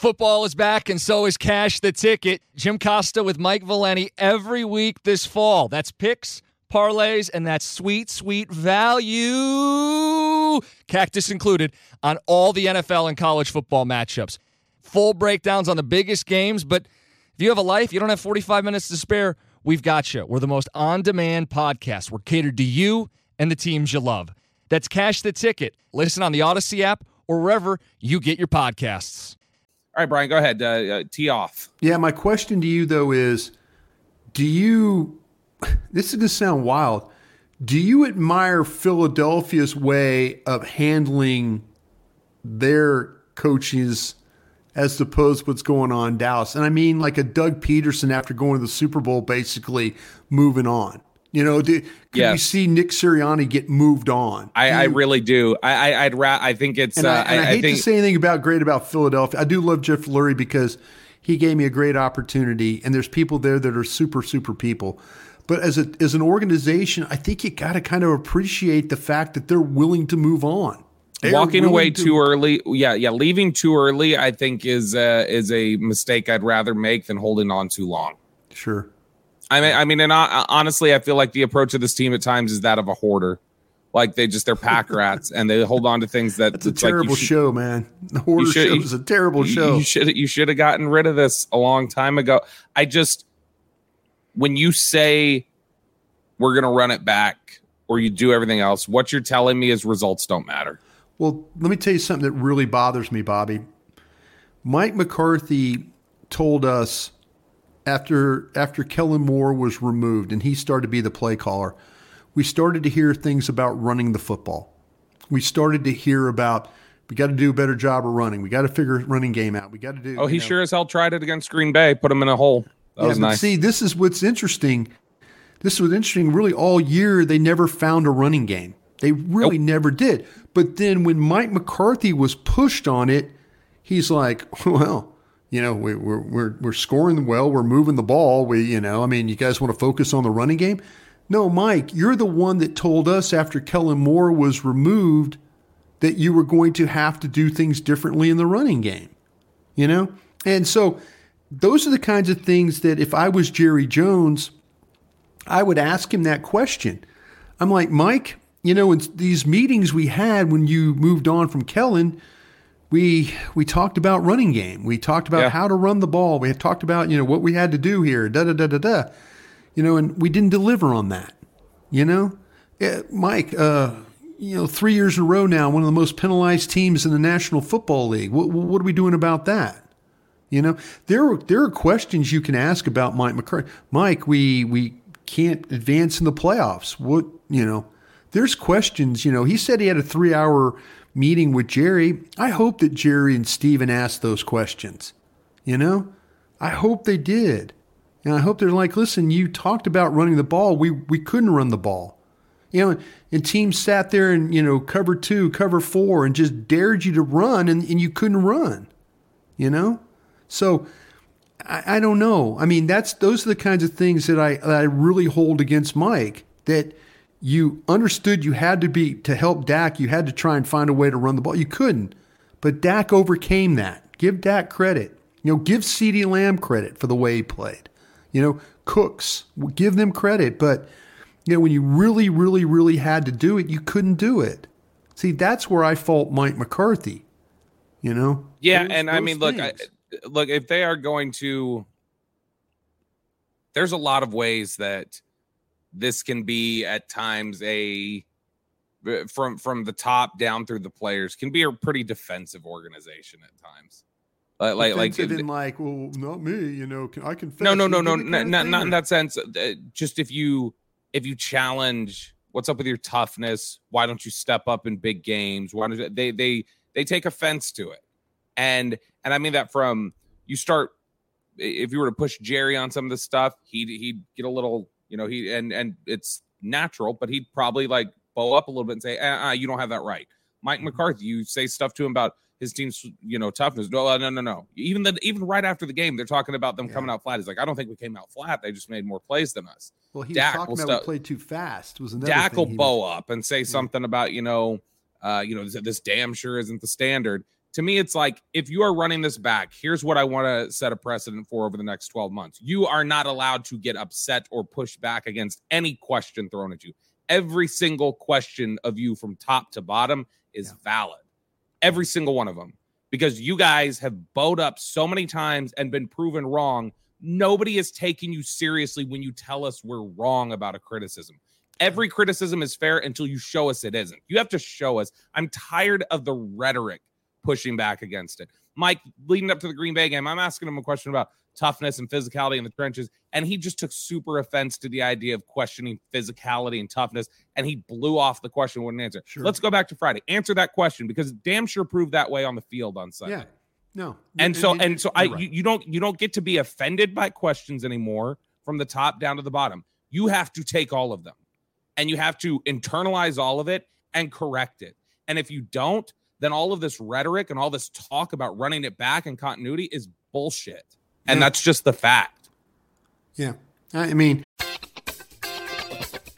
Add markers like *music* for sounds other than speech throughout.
Football is back, and so is Cash the Ticket. Jim Costa with Mike Valenti every week this fall. That's picks, parlays, and that's sweet, sweet value, cactus included, on all the NFL and college football matchups. Full breakdowns on the biggest games, but if you have a life, you don't have 45 minutes to spare, we've got you. We're the most on demand podcast. We're catered to you and the teams you love. That's Cash the Ticket. Listen on the Audacy app or wherever you get your podcasts. All right, Brian, go ahead. Uh, uh, tee off. Yeah, my question to you though is, do you? *laughs* This is going to sound wild. Do you admire Philadelphia's way of handling their coaches as opposed to what's going on in Dallas? And I mean, like a Doug Pederson after going to the Super Bowl, basically moving on. You know, do, could Yes. you see Nick Sirianni get moved on? I, I really do. I, I I'd ra- I think it's. and, uh, I, and I, hate think to say anything about great about Philadelphia. I do love Jeff Lurie because he gave me a great opportunity, and there's people there that are super super people. But as a as an organization, I think you got to kind of appreciate the fact that they're willing to move on. They're walking away to- too early. Yeah, yeah, leaving too early. I think is uh, is a mistake I'd rather make than holding on too long. Sure. I mean, I mean, and uh, honestly, I feel like the approach of this team at times is that of a hoarder. Like they just they're pack rats and they hold on to things that It's a it's like terrible should- show, man. The Hoarder should- show is a terrible you- show. You should you should have gotten rid of this a long time ago. I just when you say we're going to run it back or you do everything else, what you're telling me is results don't matter. Well, let me tell you something that really bothers me, Bobby. Mike McCarthy told us after after Kellen Moore was removed and he started to be the play caller, we started to hear things about running the football. We started to hear about we got to do a better job of running. We got to figure running game out. We got to do. Oh, he know. sure as hell tried it against Green Bay, put him in a hole. That was but nice. See, this is what's interesting. This was interesting. Really, all year they never found a running game. They really never did. But then when Mike McCarthy was pushed on it, he's like, *laughs* "Well, you know, we, we're we're we're scoring well. We're moving the ball. We, you know, I mean, you guys want to focus on the running game? No, Mike, you're the one that told us after Kellen Moore was removed that you were going to have to do things differently in the running game. You know, and so those are the kinds of things that if I was Jerry Jones, I would ask him that question. I'm like, Mike, you know, in these meetings we had when you moved on from Kellen, we we talked about running game. We talked about Yeah. how to run the ball. We had talked about, you know, what we had to do here, da da da da da. You know, and we didn't deliver on that. You know? Yeah, Mike, uh, you know, three years in a row now, one of the most penalized teams in the National Football League. What, what are we doing about that? You know, there are, there are questions you can ask about Mike McCarthy. Mike, we we can't advance in the playoffs. What you know? There's questions. You know, he said he had a three hour meeting with Jerry. I hope that Jerry and Stephen asked those questions. You know, I hope they did, and I hope they're like, listen, you talked about running the ball. We we couldn't run the ball. You know, and teams sat there and you know cover two, cover four, and just dared you to run, and, and you couldn't run. You know. So I, I don't know. I mean, that's those are the kinds of things that I that I really hold against Mike. That you understood you had to be to help Dak. You had to try and find a way to run the ball. You couldn't, but Dak overcame that. Give Dak credit. You know, give CeeDee Lamb credit for the way he played. You know, Cooks, give them credit. But you know, when you really, really, really had to do it, you couldn't do it. See, that's where I fault Mike McCarthy. You know. Yeah, Those- and I those mean, look, I, look if they are going to there's a lot of ways that this can be at times a from from the top down through the players can be a pretty defensive organization at times. Like like like, in like well not me you know can, i can no no no no not, not, not in that sense uh, just if you if you challenge what's up with your toughness? Why don't you step up in big games? Why don't they they they take offense to it. And and i mean that from you start if you were to push jerry on some of this stuff he'd he'd get a little you know he and and it's natural but he'd probably like bow up a little bit and say uh-uh, you don't have that right mike mm-hmm. mccarthy you say stuff to him about his team's you know toughness. No, no, no, no. Even the even right after the game, they're talking about them yeah. coming out flat. He's like, I don't think we came out flat. They just made more plays than us. Well, he Dak was talking about stu- we played too fast. Was Dak will bow was- up and say yeah. something about you know, uh, you know, this, this damn sure isn't the standard. To me, it's like if you are running this back, here's what I want to set a precedent for over the next 12 months. You are not allowed to get upset or push back against any question thrown at you. Every single question of you from top to bottom is yeah. valid. Every single one of them because you guys have bowed up so many times and been proven wrong. Nobody is taking you seriously when you tell us we're wrong about a criticism. Every criticism is fair until you show us it isn't. You have to show us. I'm tired of the rhetoric pushing back against it. Mike, leading up to the Green Bay game, I'm asking him a question about toughness and physicality in the trenches. And he just took super offense to the idea of questioning physicality and toughness. And he blew off the question, wouldn't answer. Sure. Let's go back to Friday. Answer that question because damn sure proved that way on the field on Sunday. Yeah. No. And so and so I right. you, you don't you don't get to be offended by questions anymore from the top down to the bottom. You have to take all of them and you have to internalize all of it and correct it. And if you don't, then all of this rhetoric and all this talk about running it back and continuity is bullshit. And yeah. that's just the fact. Yeah. I mean,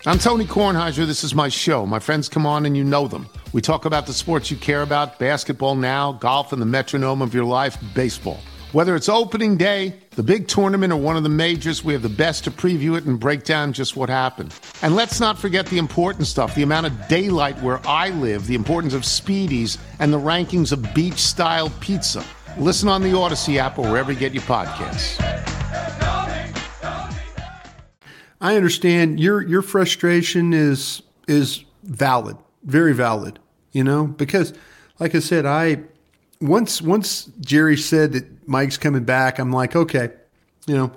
I'm Tony Kornheiser. This is my show. My friends come on and you know them. We talk about the sports you care about basketball now, golf, and the metronome of your life, baseball. Whether it's opening day, the big tournament, or one of the majors, we have the best to preview it and break down just what happened. And let's not forget the important stuff the amount of daylight where I live, the importance of speedies, and the rankings of beach style pizza. Listen on the Audacy app or wherever you get your podcasts. I understand your your frustration is is valid, very valid. You know, because like I said, I once once Jerry said that Mike's coming back, I'm like, okay, you know,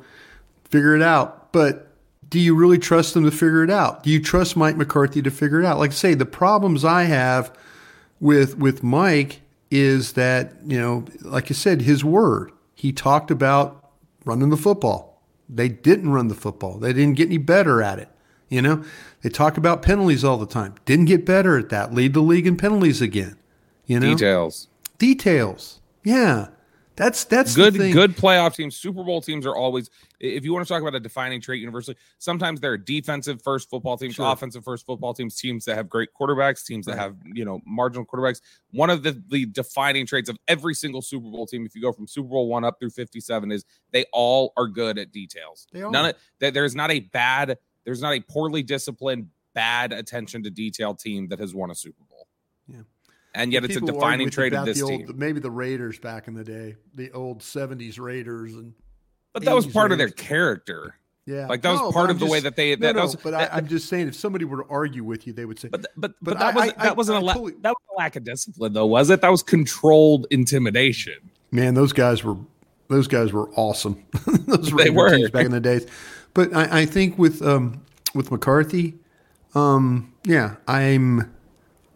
figure it out. But do you really trust them to figure it out? Do you trust Mike McCarthy to figure it out? Like I say, the problems I have with with Mike is that, you know, like I said, his word. He talked about running the football. They didn't run the football. They didn't get any better at it. You know, they talk about penalties all the time. Didn't get better at that. Lead the league in penalties again. You know, details. Details. Yeah. That's that's good. Good playoff teams, Super Bowl teams are always. If you want to talk about a defining trait universally, sometimes there are defensive first football teams, sure. offensive first football teams, teams that have great quarterbacks, teams right. that have you know marginal quarterbacks. One of the the defining traits of every single Super Bowl team, if you go from Super Bowl one up through fifty seven, is they all are good at details. They. None of that. There's not a bad. There's not a poorly disciplined, bad attention to detail team that has won a Super Bowl. Yeah and yet it's a defining trait of this old, team. Maybe the Raiders back in the day, the old '70s Raiders, and but that was part Raiders. of their character. Yeah, like that was part of the way that they. That, no, no, was, but that, I, am just saying, if somebody were to argue with you, they would say. But but but, but that was I, that wasn't a la- totally, that was a lack of discipline, though, was it? That was controlled intimidation. Man, those guys were those guys were awesome. *laughs* those they were back in the days. But I, I think with um, with McCarthy, um, yeah, I'm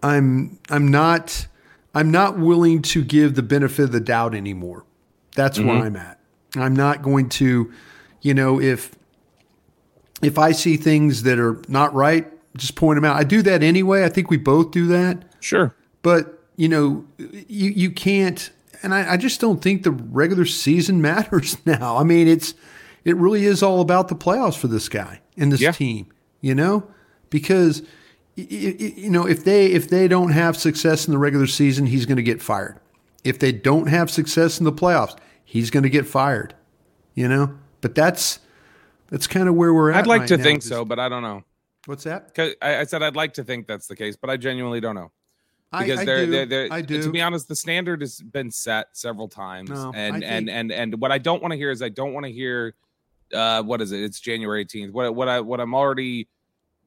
I'm I'm not I'm not willing to give the benefit of the doubt anymore. That's mm-hmm. where I'm at. I'm not going to, you know, if if I see things that are not right, just point them out. I do that anyway. I think we both do that. Sure. But, you know, you you can't and I, I just don't think the regular season *laughs* matters now. I mean, it's it really is all about the playoffs for this guy and this yeah. team, you know? Because – you know, if they if they don't have success in the regular season, he's going to get fired. If they don't have success in the playoffs, he's going to get fired. You know, but that's that's kind of where we're at. I'd like right to now. think so, but I don't know. What's that? I, I said I'd like to think that's the case, but I genuinely don't know. I- because I they're, do. they're, they're I do. to be honest the standard has been set several times No, and I and and and what i don't want to hear is i don't want to hear uh what is it it's january 18th what what i what i'm already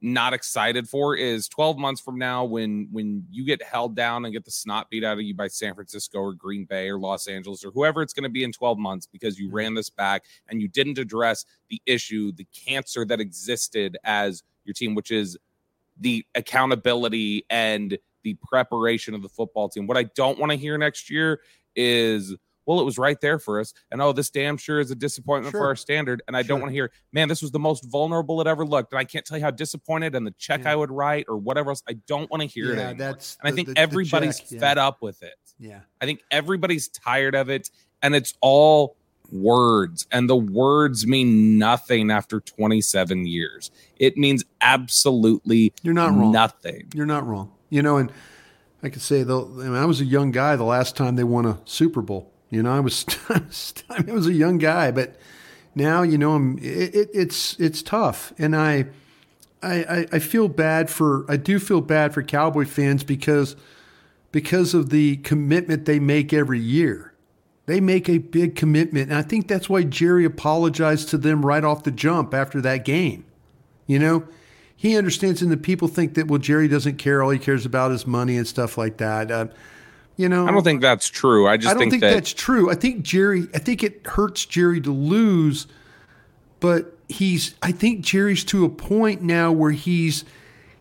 not excited for is 12 months from now when when you get held down and get the snot beat out of you by san francisco or green bay or los angeles or whoever it's going to be in 12 months because you mm-hmm. ran this back and you didn't address the issue the cancer that existed as your team which is the accountability and the preparation of the football team. What I don't want to hear next year is, well, it was right there for us. And oh, this damn sure is a disappointment for our standard. And I don't want to hear, man, this was the most vulnerable it ever looked. And I can't tell you how disappointed and the check Yeah. I would write or whatever else. I don't want to hear it Yeah, anymore. that's and I think the- the everybody's check, yeah. fed up with it. Yeah. I think everybody's tired of it, and it's all words, and the words mean nothing after 27 years. It means absolutely You're not wrong. nothing. You're not wrong. You know, and I could say though, I, mean, I was a young guy the last time they won a Super Bowl. You know, I was *laughs* I was a young guy, but now you know I'm. It, it, it's it's tough, and I, I I feel bad for. I do feel bad for Cowboy fans because because of the commitment they make every year. They make a big commitment, and I think that's why Jerry apologized to them right off the jump after that game. You know, he understands, and the people think that well, Jerry doesn't care. All he cares about is money and stuff like that. Uh, you know, I don't think that's true. I just I don't think, think, that that's true. I think Jerry. I think it hurts Jerry to lose, but he's. I think Jerry's to a point now where he's.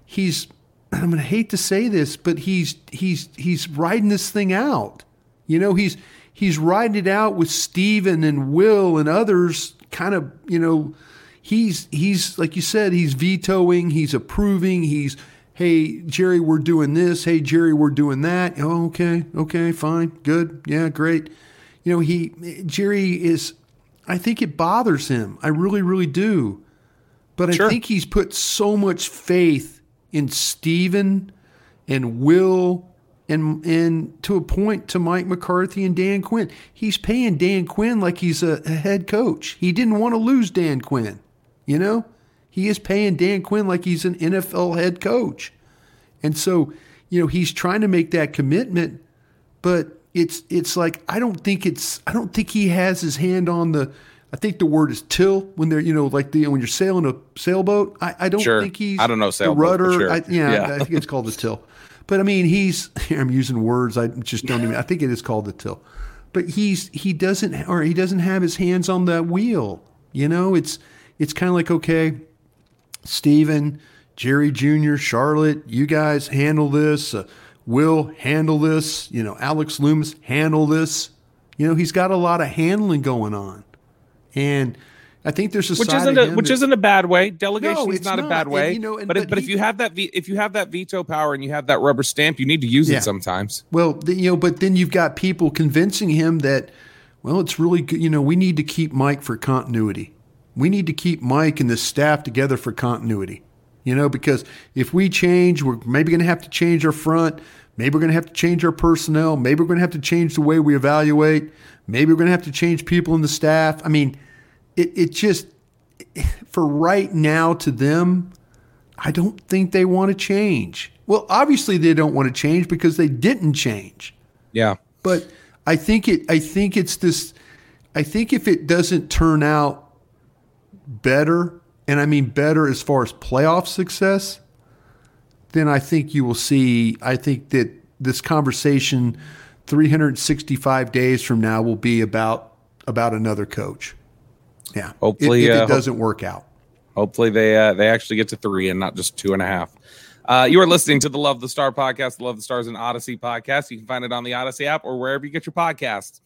He's. I'm going to hate to say this, but he's he's he's riding this thing out. You know, he's he's riding it out with Stephen and Will and others. Kind of, you know, he's he's like you said, he's vetoing, he's approving, he's hey Jerry, we're doing this. Hey Jerry, we're doing that. Oh, okay, okay, fine, good, yeah, great. You know, he Jerry is. I think it bothers him. I really, really do. But I Sure. think he's put so much faith in Stephen and Will and and to a point to Mike McCarthy and Dan Quinn. He's paying Dan Quinn like he's a, a head coach. He didn't want to lose Dan Quinn. You know? He is paying Dan Quinn like he's an NFL head coach. And so, you know, he's trying to make that commitment, but it's it's like I don't think it's I don't think he has his hand on the I think the word is till when they're you know like the when you're sailing a sailboat. I, I don't Sure. think he's I don't know the sailboat, but rudder. sure. I, yeah, Yeah. I think it's called the till. But I mean, he's *laughs* I'm using words. I just don't even. I think it is called the till. But he's he doesn't or he doesn't have his hands on that wheel. You know, it's it's kind of like okay, Stephen, Jerry Jr., Charlotte, you guys handle this. Uh, Will handle this. You know, Alex Loomis handle this. You know, he's got a lot of handling going on, and I think there's a which isn't a, which that- isn't a bad way. Delegation is it's not, a not. bad And, way. you know, and- but if, but but if you have that if you have that veto power and you have that rubber stamp, you need to use Yeah. it sometimes. Well, you know, but then you've got people convincing him that, well, it's really good. You know, we need to keep Mike for continuity. We need to keep Mike and the staff together for continuity. You know, because if we change, we're maybe going to have to change our front. Maybe we're going to have to change our personnel. Maybe we're going to have to change the way we evaluate. Maybe we're going to have to change people in the staff. I mean, it, it just, for right now to them, I don't think they want to change. Well, obviously they don't want to change because they didn't change. Yeah. But I think it I think it's this I think if it doesn't turn out better, and I mean better as far as playoff success, then I think you will see I think that this conversation 365 days from now will be about about another coach. Yeah. Hopefully, if, uh, it doesn't work out. Hopefully they uh, they actually get to three and not just two and a half. Uh, you are listening to the Love the Star podcast, the Love the Stars and Audacy podcast. You can find it on the Audacy app or wherever you get your podcasts.